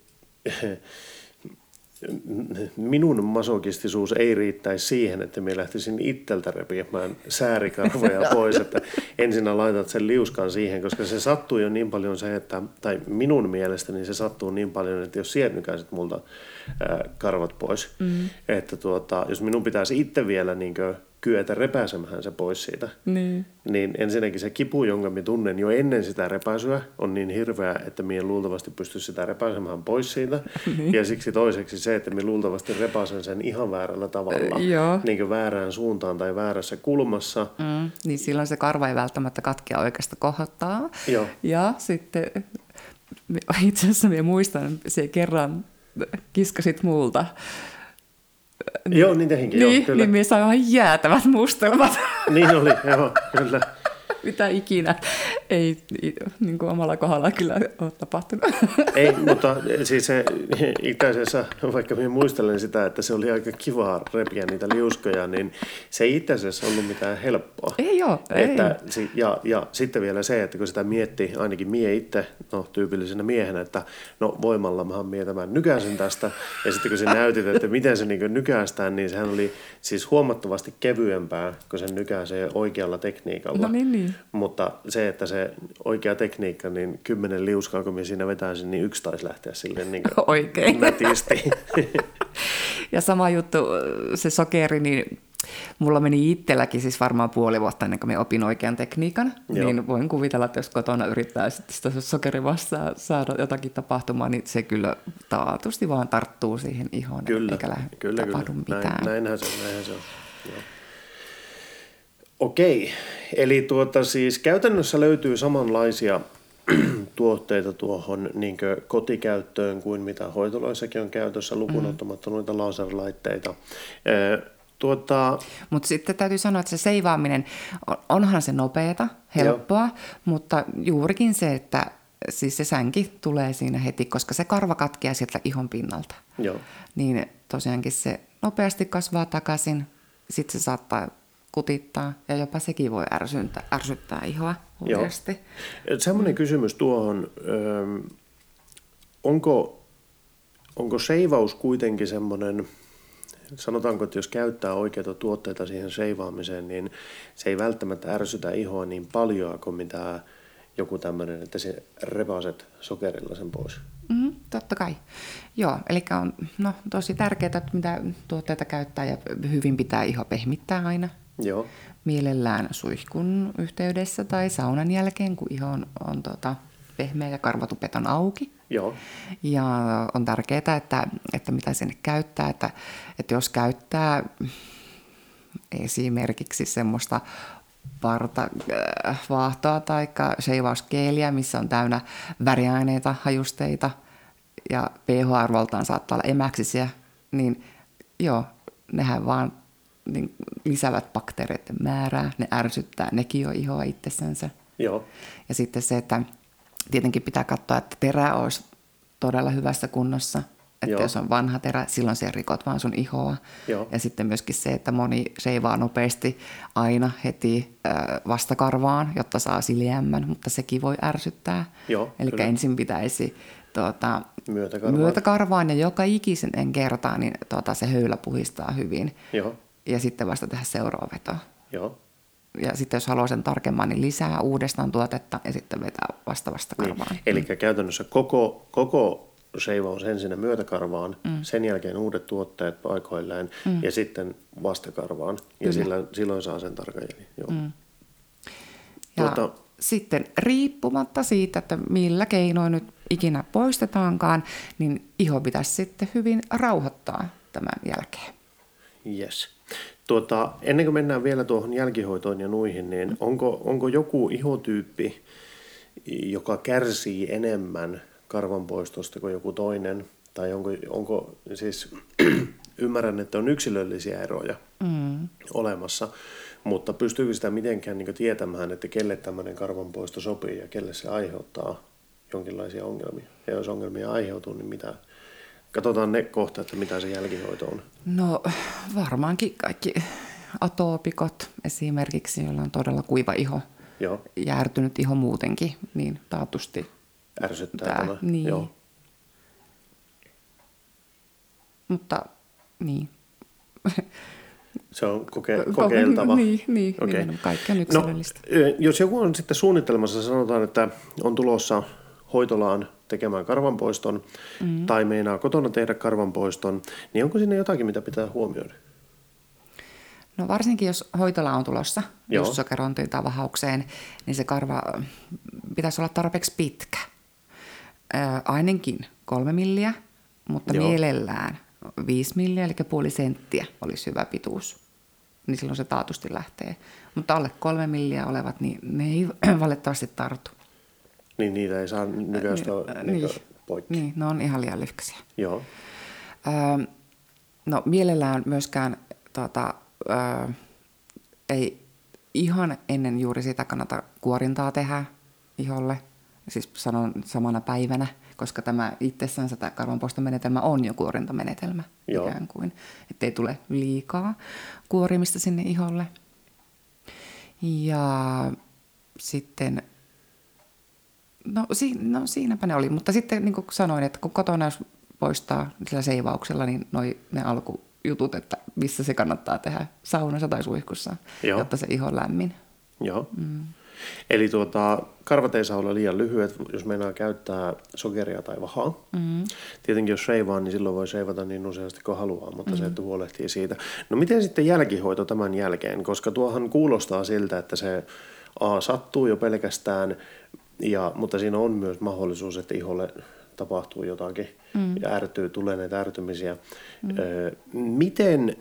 minun masokistisuus ei riittäisi siihen, että minä lähtisin itseltä repiämään säärikarvoja pois, että ensin laitat sen liuskan siihen, koska se sattuu jo niin paljon se, että, tai minun mielestäni se sattuu niin paljon, että jos sieltä nykäisit multa ää, karvat pois, mm. että tuota, jos minun pitäisi itse vielä niin kyetä repäisemään se pois siitä, Niin. niin ensinnäkin se kipu, jonka minä tunnen jo ennen sitä repäisyä, on niin hirveä, että minä luultavasti pysty sitä repäisemään pois siitä. [LAUGHS] Niin. Ja siksi toiseksi se, että minä luultavasti repäisen sen ihan väärällä tavalla, Ö, joo. niin kuin väärään suuntaan tai väärässä kulmassa. Mm, niin silloin se karva ei välttämättä katkea oikeasta kohtaa. Joo. Ja sitten itse asiassa minä muistan, se kerran kiskasit multa. Joo, niin tehinkin, niin, joo, kyllä. niin minä sain ihan jäätävät mustelmat. Niin oli, joo, kyllä. Mitä ikinä. ei niin kuin omalla kohdalla kyllä ole tapahtunut. Ei, mutta siis se itse asiassa, vaikka minä muistelen sitä, että se oli aika kivaa repiä niitä liuskoja, niin se ei itse asiassa ollut mitään helppoa. Ei ole, että, ei. Ja, ja sitten vielä se, että kun sitä mietti, ainakin mie itse, no tyypillisenä miehenä, että no voimalla mä mie tämän nykäisen tästä, ja sitten kun se näytit, että miten se niin nykäistään, niin sehän oli siis huomattavasti kevyempää, kun sen nykäisee oikealla tekniikalla. No niin, niin. Mutta se, että se oikea tekniikka, niin kymmenen liuskaa, kun minä siinä vetäisin, niin yksi taisi lähteä silleen niin [LAUGHS] Oikein. nätisti. [LAUGHS] ja sama juttu, se sokeri, niin Mulla meni itselläkin siis varmaan puoli vuotta ennen kuin opin oikean tekniikan, Joo. niin voin kuvitella, että jos kotona yrittää sitä sokeri vastaan saada jotakin tapahtumaa, niin se kyllä taatusti vaan tarttuu siihen ihoon, kyllä, eikä lähde kyllä, tapahdu kyllä. mitään. Näin, näinhän se on, näinhän se on. Joo. Okei, eli tuota siis käytännössä löytyy samanlaisia [CLEARS THROAT] tuotteita tuohon niin kotikäyttöön kuin mitä hoitoloissakin on käytössä, lukunottamatta mm. noita laserlaitteita. Tuota... Mutta sitten täytyy sanoa, että se seivaaminen, onhan se nopeata, helppoa, Joo. mutta juurikin se, että siis se sänki tulee siinä heti, koska se karva katkeaa sieltä ihon pinnalta. Joo. Niin tosiaankin se nopeasti kasvaa takaisin, sitten se saattaa kutittaa ja jopa sekin voi ärsyntää, ärsyttää ihoa uudesti. Semmoinen kysymys tuohon, onko, onko seivaus kuitenkin semmoinen, sanotaanko, että jos käyttää oikeita tuotteita siihen seivaamiseen, niin se ei välttämättä ärsytä ihoa niin paljon kuin mitä joku tämmöinen, että se repaset sokerilla sen pois. Mm, totta kai. Joo, eli on no, tosi tärkeää, että mitä tuotteita käyttää ja hyvin pitää iho pehmittää aina. Joo. Mielellään suihkun yhteydessä tai saunan jälkeen, kun iho on, on tota, pehmeä ja karvatupet on auki. Joo. Ja on tärkeää, että, että mitä sinne käyttää, että, että jos käyttää esimerkiksi semmoista partavaahtoa tai sheivauskeeliä, missä on täynnä väriaineita, hajusteita ja pH-arvoltaan saattaa olla emäksisiä, niin joo, nehän vaan niin lisäävät bakteereiden määrää, ne ärsyttää, nekin jo ihoa itsessänsä. Joo. Ja sitten se, että tietenkin pitää katsoa, että terä olisi todella hyvässä kunnossa. Että Joo. jos on vanha terä, silloin se rikot vaan sun ihoa. Joo. Ja sitten myöskin se, että moni seivaa nopeasti aina heti vastakarvaan, jotta saa sileämmän, mutta sekin voi ärsyttää. Joo, Eli kyllä. ensin pitäisi tuota, myötäkarvaan. myötäkarvaan ja joka ikisen en kertaa, niin tuota, se höylä puhistaa hyvin. Joo. Ja sitten vasta tehdä seuraava veto. Joo. Ja sitten jos haluaa sen tarkemman, niin lisää uudestaan tuotetta ja sitten vetää vasta vasta karvaan. Niin. Eli käytännössä koko, koko seivaus ensin myötäkarvaan, mm. sen jälkeen uudet tuotteet paikoilleen mm. ja sitten vastakarvaan. Ja silloin, silloin saa sen tarkan Joo. Mm. Ja tuota, sitten riippumatta siitä, että millä keinoin nyt ikinä poistetaankaan, niin iho pitäisi sitten hyvin rauhoittaa tämän jälkeen. Yes. Tuota, ennen kuin mennään vielä tuohon jälkihoitoon ja nuihin, niin onko, onko joku ihotyyppi, joka kärsii enemmän karvanpoistosta kuin joku toinen? Tai onko, onko siis, [CLEARS THROAT] ymmärrän, että on yksilöllisiä eroja mm. olemassa, mutta pystyykö sitä mitenkään niin tietämään, että kelle tämmöinen karvanpoisto sopii ja kelle se aiheuttaa jonkinlaisia ongelmia? Ja jos ongelmia aiheutuu, niin mitä, Katsotaan ne kohta, että mitä se jälkihoito on. No varmaankin kaikki atoopikot esimerkiksi, joilla on todella kuiva iho, Joo. järtynyt iho muutenkin, niin taatusti. Ärsyttää tämä. tämä. Niin. Joo. Mutta niin. Se on koke- kokeiltava. Niin, niin okay. kaikki on no, yksilöllistä. No, jos joku on sitten suunnittelemassa, sanotaan, että on tulossa hoitolaan tekemään karvanpoiston mm. tai meinaa kotona tehdä karvanpoiston, niin onko sinne jotakin, mitä pitää huomioida? No varsinkin jos hoitola on tulossa Joo. just sokerontiin tai vahaukseen, niin se karva pitäisi olla tarpeeksi pitkä. Ää, ainakin kolme milliä, mutta Joo. mielellään viisi milliä, eli puoli senttiä olisi hyvä pituus. Niin silloin se taatusti lähtee. Mutta alle kolme milliä olevat, niin ne ei [CLEARS THROAT] valitettavasti tartu. Niin niitä ei saa nykyistä äh, niin, poikki. Niin, ne on ihan liian lyhkäisiä. Joo. Öö, no mielellään myöskään tota, öö, ei ihan ennen juuri sitä kannata kuorintaa tehdä, iholle, siis sanon samana päivänä, koska tämä itsessänsä tämä karvanpoistomenetelmä on jo kuorintamenetelmä Joo. ikään kuin, ettei tule liikaa kuorimista sinne iholle. Ja sitten, no, si, no siinäpä ne oli, mutta sitten niin kuin sanoin, että kun kotona jos poistaa sillä seivauksella, niin noi, ne alkujutut, että missä se kannattaa tehdä saunassa tai suihkussa, Joo. jotta se iho on lämmin. Joo. Mm. Eli tuota, karvat ei saa olla liian lyhyet, jos meinaa käyttää sokeria tai vahaa. Mm. Tietenkin jos sheivaa, niin silloin voi sheivata niin useasti kuin haluaa, mutta mm. se, että huolehtii siitä. No miten sitten jälkihoito tämän jälkeen? Koska tuohan kuulostaa siltä, että se A sattuu jo pelkästään, ja, mutta siinä on myös mahdollisuus, että iholle tapahtuu jotakin mm. ja ärtyy, tulee näitä ärtymisiä. Mm. Öö, miten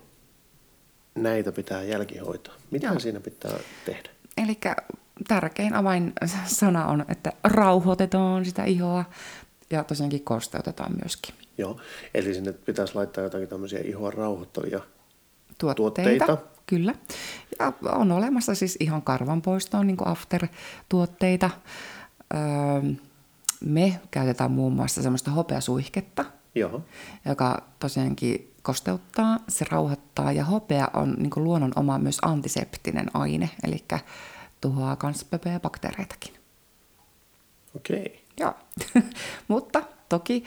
näitä pitää jälkihoitaa? Mitä Joo. siinä pitää tehdä? Eli tärkein avainsana on, että rauhoitetaan sitä ihoa ja tosiaankin kosteutetaan myöskin. Joo, eli sinne pitäisi laittaa jotakin tämmöisiä ihoa rauhoittavia. Tuotteita, Tuotteita. Kyllä. Ja on olemassa siis ihan karvanpoistoon niin after-tuotteita. Öö, me käytetään muun muassa semmoista hopeasuihketta, Joo, joka tosiaankin kosteuttaa, se rauhoittaa ja hopea on niin luonnon oma myös antiseptinen aine, eli tuhoaa myös pöpöjä ja bakteereitakin. okei. Joo, [LAUGHS] mutta toki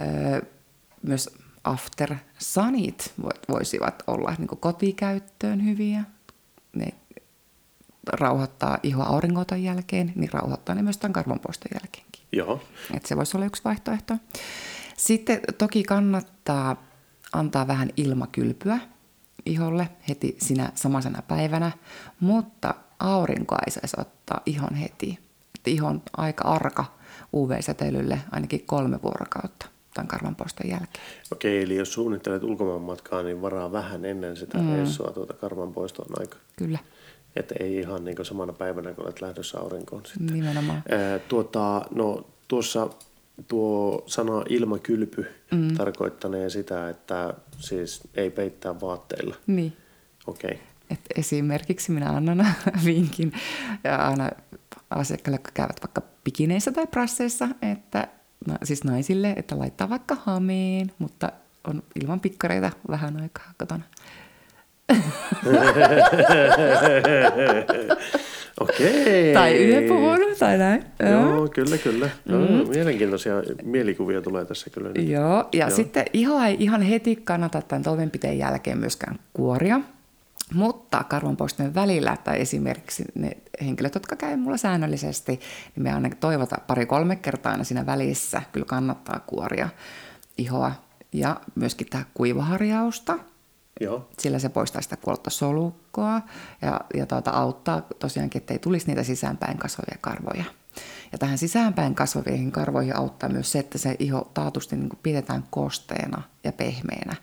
ö, myös after sunit vo- voisivat olla niin kotikäyttöön hyviä. Ne rauhoittaa ihoa auringoton jälkeen, niin rauhoittaa ne myös tämän karvonpoiston jälkeenkin. Joo, Et se voisi olla yksi vaihtoehto. Sitten toki kannattaa antaa vähän ilmakylpyä iholle heti sinä samaisena päivänä, mutta aurinkoa ei saisi ottaa ihon heti. Et iho on aika arka UV-säteilylle ainakin kolme vuorokautta tämän karvanpoiston jälkeen. okei, eli jos suunnittelet ulkomaanmatkaa, niin varaa vähän ennen sitä mm. reissua tuota karvan poistoon aika. Kyllä, Että ei ihan niin samana päivänä, kun olet lähdössä aurinkoon sitten. nimenomaan. Ää, tuota, no tuossa tuo sana ilmakylpy mm. tarkoittanee sitä, että siis ei peittää vaatteilla. Niin. Okei. Okay. Et esimerkiksi minä annan [LAUGHS] vinkin ja aina asiakkaille, jotka käyvät vaikka pikineissä tai prasseissa, että no, siis naisille, että laittaa vaikka hameen, mutta on ilman pikkareita vähän aikaa kotona. [LAUGHS] Okei. Tai yhden puhun, tai näin. Joo, kyllä, kyllä. Mm. No, mielenkiintoisia mielikuvia tulee tässä kyllä nyt. Joo, ja Joo. Sitten ihoa ei ihan heti kannata tämän toimenpiteen jälkeen myöskään kuoria, mutta karvonpoistojen välillä tai esimerkiksi ne henkilöt, jotka käy mulla säännöllisesti, niin me aina toivotaan pari-kolme kertaa aina siinä välissä. Kyllä kannattaa kuoria ihoa ja myöskin tämä kuivaharjausta, Joo, sillä se poistaa sitä kuollutta solukkoa ja, ja tuota, auttaa tosiaankin, ettei tulisi niitä sisäänpäin kasvavia karvoja. Ja tähän sisäänpäin kasvaviin karvoihin auttaa myös se, että se iho taatusti niin kuin pidetään kosteena ja pehmeänä.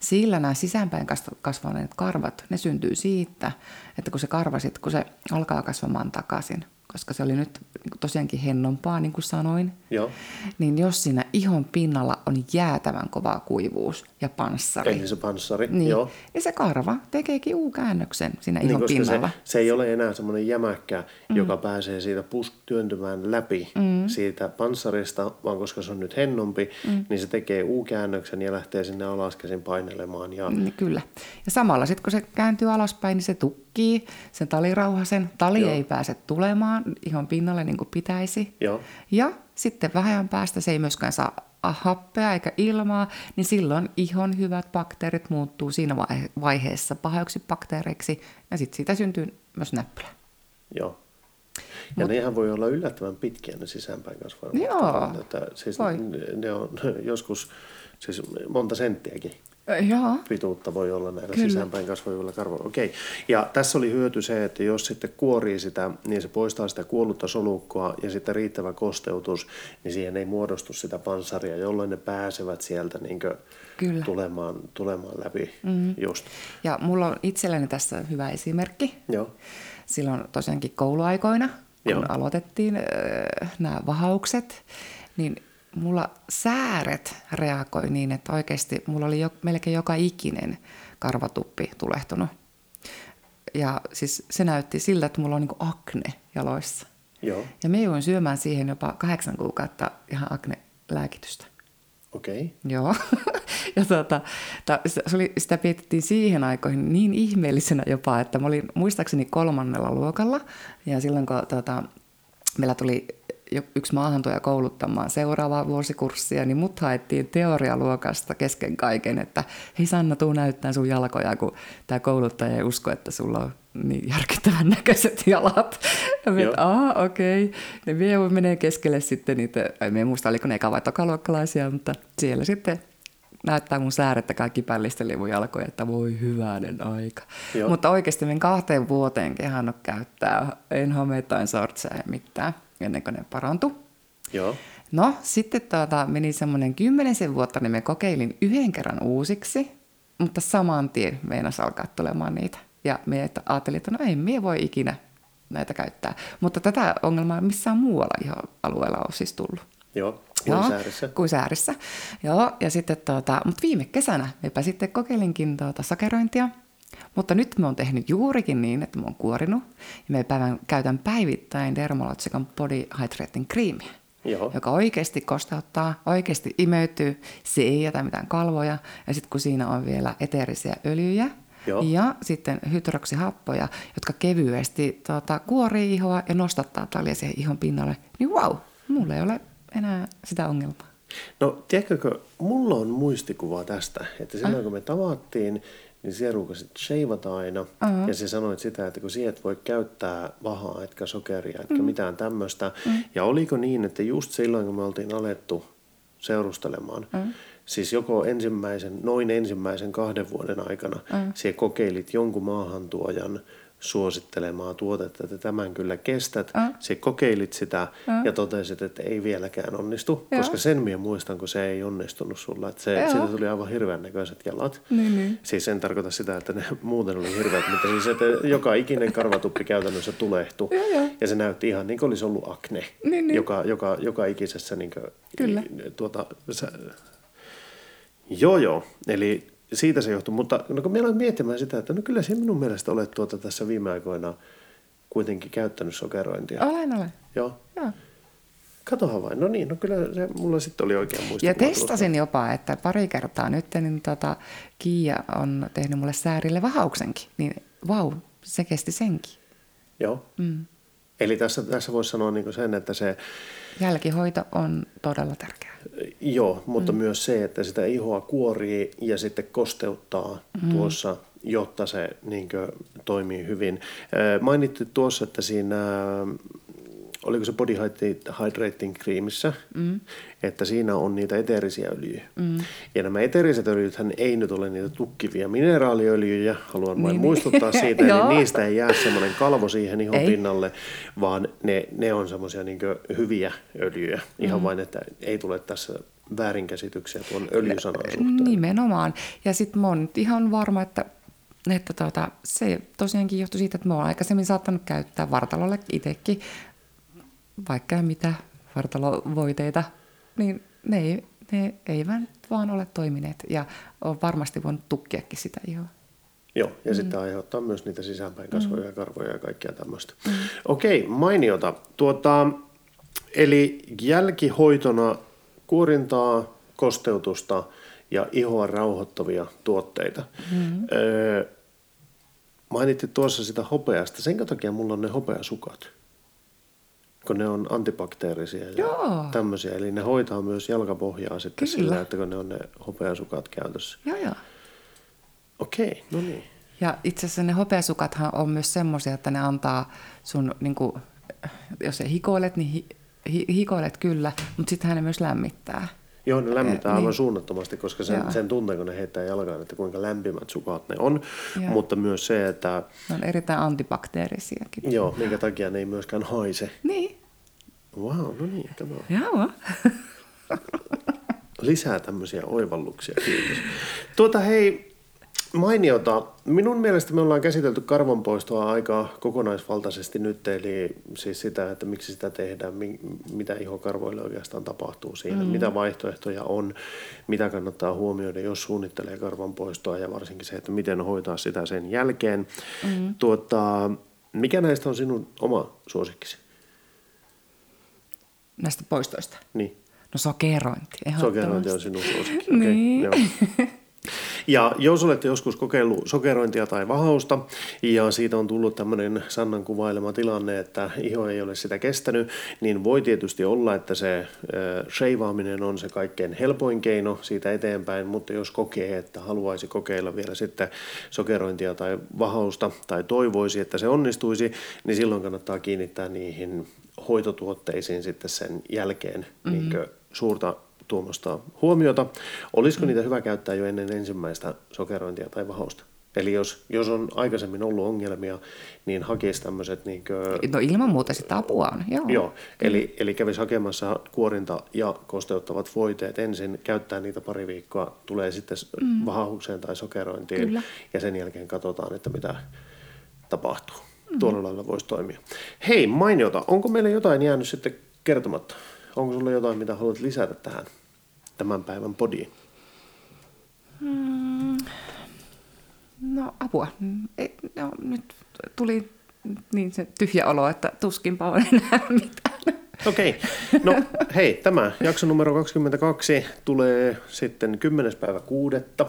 Sillä nämä sisäänpäin kasva- kasvaneet karvat, ne syntyy siitä, että kun se karva sit, kun se alkaa kasvamaan takaisin, koska se oli nyt tosiaankin hennompaa, niin kuin sanoin, joo. niin jos siinä ihon pinnalla on jäätävän kova kuivuus ja panssari, Eli se panssari, niin, joo. niin se karva tekeekin U-käännöksen siinä Niin, ihon koska se, pinnalla. se ei ole enää semmoinen jämäkkä, mm. joka pääsee siitä pus työntymään läpi mm. siitä panssarista, vaan koska se on nyt hennompi, mm. niin se tekee U-käännöksen ja lähtee sinne alaskäsin painelemaan. Ja, Niin, kyllä. Ja samalla sitten kun se kääntyy alaspäin, niin se tukkii sen talirauhasen. Tali Joo. ei pääse tulemaan ihon pinnalle niin kuin pitäisi. Joo. Ja sitten vähän päästä se ei myöskään saa happea eikä ilmaa, niin silloin ihon hyvät bakteerit muuttuu siinä vaihe- vaiheessa pahoiksi bakteereiksi ja sitten siitä syntyy myös näppylä. Joo. Ja nehän voi olla yllättävän pitkiä ne sisäänpäin kasvavat. Joo, Että siis voi. ne, ne on joskus siis monta senttiäkin Joo. pituutta voi olla näillä Kyllä. sisäänpäin kasvavilla karvoilla. Okei. Ja tässä oli hyöty se, että jos sitten kuorii sitä, niin se poistaa sitä kuollutta solukkoa ja sitten riittävä kosteutus, niin siihen ei muodostu sitä panssaria, jolloin ne pääsevät sieltä niin Kyllä. tulemaan, tulemaan läpi mm-hmm. just. Ja mulla on itselleni tässä hyvä esimerkki. Joo. silloin tosiaankin kouluaikoina, kun Joo. aloitettiin äh, nämä vahaukset, niin mulla sääret reagoi niin, että oikeasti mulla oli jo, melkein joka ikinen karvatuppi tulehtunut. Ja siis se näytti siltä, että mulla on niin akne jaloissa. Joo, Ja me jouduin syömään siihen jopa kahdeksan kuukautta ihan akne-lääkitystä. okei. Joo. [LAUGHS] ja tuota, ta, se oli, sitä pidettiin siihen aikoihin niin ihmeellisenä jopa, että mä olin muistaakseni kolmannella luokalla. Ja silloin kun tuota, meillä tuli yksi maahantuoja kouluttamaan seuraavaa vuosikurssia, niin mut haettiin teorialuokasta kesken kaiken, että hei Sanna, tuu näyttää sun jalkoja, kun tämä kouluttaja ei usko, että sulla on niin järkyttävän näköiset jalat. Ja me, aa, okei. Okay. Ne vie menee keskelle sitten niitä, en muista oliko ne eka vai tokaluokkalaisia, mutta siellä sitten näyttää mun säärettä kaikki pällisteli mun jalkoja, että voi hyvänen aika. Joo. Mutta oikeasti men kahteen vuoteen kehannut käyttää, en homeita, en sortseja, mitään, ennen kuin ne parantu. Joo, No, sitten tuota, meni semmoinen kymmenisen vuotta, niin me kokeilin yhden kerran uusiksi, mutta saman tien meinas alkaa tulemaan niitä. Ja me ajattelin, että no ei mie voi ikinä näitä käyttää. Mutta tätä ongelmaa missään muualla ihan alueella on siis tullut. joo. Kuin säärissä. Kuin säärissä. Joo, ja sitten tuota, mutta viime kesänä mepä sitten kokeilinkin tuota sakerointia. Mutta nyt mä oon tehnyt juurikin niin, että mä oon kuorinut. Ja mä päivän, käytän päivittäin Dermalogican Body Hydrating Creamia. Joo. Joka oikeasti kosteuttaa, oikeasti imeytyy, se ei jätä mitään kalvoja. Ja sitten kun siinä on vielä eteerisiä öljyjä Joo. ja sitten hydroksihappoja, jotka kevyesti tuota, kuorii ihoa ja nostattaa talia siihen ihon pinnalle, niin wow, mulla ei ole enää sitä ongelmaa. No, tiedätkö, mulla on muistikuva tästä, että silloin kun me tavattiin, niin siellä ruukasit sheivata aina. Uh-huh. Ja sä sanoit sitä, että kun siihen et voi käyttää vahaa, etkä sokeria, etkä mm. mitään tämmöistä. Mm. Ja oliko niin, että just silloin kun me oltiin alettu seurustelemaan, mm. siis joko ensimmäisen, noin ensimmäisen kahden vuoden aikana, mm. siellä kokeilit jonkun maahantuojan suosittelemaa tuotetta, että tämän kyllä kestät. Mm. Se kokeilit sitä mm. ja totesit, että ei vieläkään onnistu, Joo. koska sen minä muistan, kun se ei onnistunut sulla. Että se, Joo. siitä tuli aivan hirveän näköiset jalat. Niin, niin. Siis en tarkoita sitä, että ne [LAUGHS] muuten oli hirveät, mutta siis että joka ikinen karvatuppi käytännössä tulehtui. Joo. Ja se näytti ihan niin kuin olisi ollut akne, Niin, niin. Joka, joka, joka ikisessä niin kuin, Kyllä. Tuota, sä, joo, joo. Eli siitä se johtui. Mutta no, kun aloin miettimään sitä, että no kyllä se minun mielestä olet tuota tässä viime aikoina kuitenkin käyttänyt sokerointia. Olen, olen. Joo. Joo. Katohan vain. No niin, no kyllä se mulla sitten oli oikein muistikuva. Ja testasin jopa, että pari kertaa nyt, niin tota, Kiia on tehnyt mulle säärille vahauksenkin. Niin vau, se kesti senkin. Joo. Mm. Eli tässä, tässä voisi sanoa niin sen, että se, Jälkihoito on todella tärkeää. joo, mutta mm. myös se, että sitä ihoa kuorii ja sitten kosteuttaa mm. tuossa, jotta se niin toimii hyvin. Ää, Mainittiin tuossa, että siinä, oliko se Body Hydrating Creamissä, mm. Että siinä on niitä eteerisiä öljyjä. Mm. Ja nämä eteeriset öljythän ei nyt ole niitä tukkivia mineraaliöljyjä, haluan vain Niin, muistuttaa niin. [LAUGHS] siitä, Joo. eli niistä ei jää semmoinen kalvo siihen ihon Ei. pinnalle, vaan ne, ne on semmoisia niin hyviä öljyjä. Ihan mm. vain, että ei tule tässä väärinkäsityksiä tuon öljysanan suhteen. Nimenomaan. Ja sitten mä oon nyt ihan varma, että, että tuota, se tosiaankin johtui siitä, että mä oon aikaisemmin saattanut käyttää vartalolle itsekin vaikka mitä vartalovoiteita, niin ne, ei, ne eivät vaan ole toimineet. Ja on varmasti voinut tukkiakin sitä ihoa. Joo, ja mm. sitten aiheuttaa myös niitä sisäänpäin kasvoja ja karvoja ja kaikkea tämmöistä. Mm. Okei, mainiota. Tuota, eli jälkihoitona kuorintaa, kosteutusta ja ihoa rauhoittavia tuotteita. Mm. Öö, mainittiin tuossa sitä hopeasta. Sen takia mulla on ne hopeasukat. Kun ne on antibakteerisia ja Joo. tämmöisiä. Eli ne hoitaa myös jalkapohjaa sitten Kyllä. sillä, että kun ne on ne hopeasukat käytössä. Joo, joo. Okei, no niin. Ja itse asiassa ne hopeasukathan on myös semmoisia, että ne antaa sun, niin kuin, jos ei hikoilet, niin hi, hi, hikoilet kyllä, mutta sittenhän ne myös lämmittää. Joo, ne lämmittää Eh, aivan niin. suunnattomasti, koska sen, Joo. sen tuntee, kun ne heittää jalkaan, että kuinka lämpimät sukat ne on. Joo. Mutta myös se, että Ne on erittäin antibakteerisiakin. joo, minkä takia ne ei myöskään haise. Niin, Wow, no niin, tämä joo. lisää tämmöisiä oivalluksia, kiitos. Tuota hei, mainiota. Minun mielestä me ollaan käsitelty karvonpoistoa aika kokonaisvaltaisesti nyt, eli siis sitä, että miksi sitä tehdään, mi- mitä ihokarvoille oikeastaan tapahtuu siinä, mm. mitä vaihtoehtoja on, mitä kannattaa huomioida, jos suunnittelee karvonpoistoa ja varsinkin se, että miten hoitaa sitä sen jälkeen. Mm. Tuota, mikä näistä on sinun oma suosikkisi? näistä poistoista? Niin. No sokerointi. Sokerointi on sinun suosikki. [LAUGHS] Niin. Okay, joo. Ja jos olette joskus kokeillut sokerointia tai vahausta ja siitä on tullut tämmöinen Sannan kuvailema tilanne, että iho ei ole sitä kestänyt, niin voi tietysti olla, että se sheivaaminen on se kaikkein helpoin keino siitä eteenpäin, mutta jos kokee, että haluaisi kokeilla vielä sitten sokerointia tai vahausta tai toivoisi, että se onnistuisi, niin silloin kannattaa kiinnittää niihin hoitotuotteisiin sitten sen jälkeen mm-hmm. niin suurta tuommoista huomiota. Olisiko niitä hyvä käyttää jo ennen ensimmäistä sokerointia tai vahausta? Eli jos, jos on aikaisemmin ollut ongelmia, niin hakisi tämmöiset... Niin kuin... No ilman muuta sitä apua on, joo. Joo, eli, eli kävisi hakemassa kuorinta ja kosteuttavat voiteet ensin, käyttää niitä pari viikkoa, tulee sitten mm. vahaukseen tai sokerointiin Kyllä. ja sen jälkeen katsotaan, että mitä tapahtuu. Mm. Tuolla lailla voisi toimia. Hei, mainiota, onko meille jotain jäänyt sitten kertomatta? Onko sulla jotain, mitä haluat lisätä tähän tämän päivän podiin? Mm, no apua. Ei, no, nyt tuli niin se tyhjä olo, että tuskinpa on enää [LAUGHS] mitään. Okei. Okay. No hei, tämä jakso numero 22 tulee sitten 10. päivä kuudetta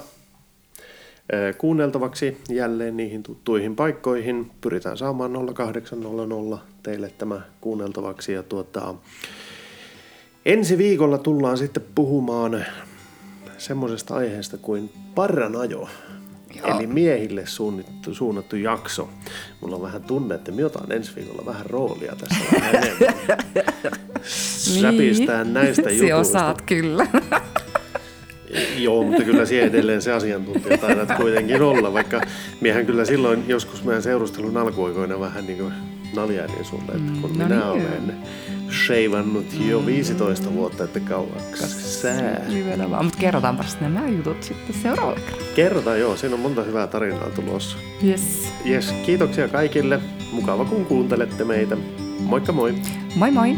kuunneltavaksi jälleen niihin tuttuihin paikkoihin. Pyritään saamaan 0800 teille tämä kuunneltavaksi ja tuota, Ensi viikolla tullaan sitten puhumaan semmoisesta aiheesta kuin parranajo. Joo. Eli miehille suunnattu, suunnattu jakso. Mulla on vähän tunne, että minä otan ensi viikolla vähän roolia tässä vähän enemmän. [LAUGHS] Säpistään niin. näistä jutuista. Se osaat kyllä. [LAUGHS] Joo, mutta kyllä siellä edelleen se asiantuntija taidat kuitenkin olla, vaikka miehän kyllä silloin joskus meidän seurustelun alkuaikoina vähän niin kuin naljailin sulle, että kun mm, no minä niin. olen sheivannut jo 15 vuotta, että kauaksi sää. Nimenomaan, mutta kerrotaanpa nämä jutut sitten seuraavalla kerralla. Kerrotaan joo, siinä on monta hyvää tarinaa tulossa. Yes. Yes, kiitoksia kaikille. Mukava kun kuuntelette meitä. Moikka moi. Moi moi.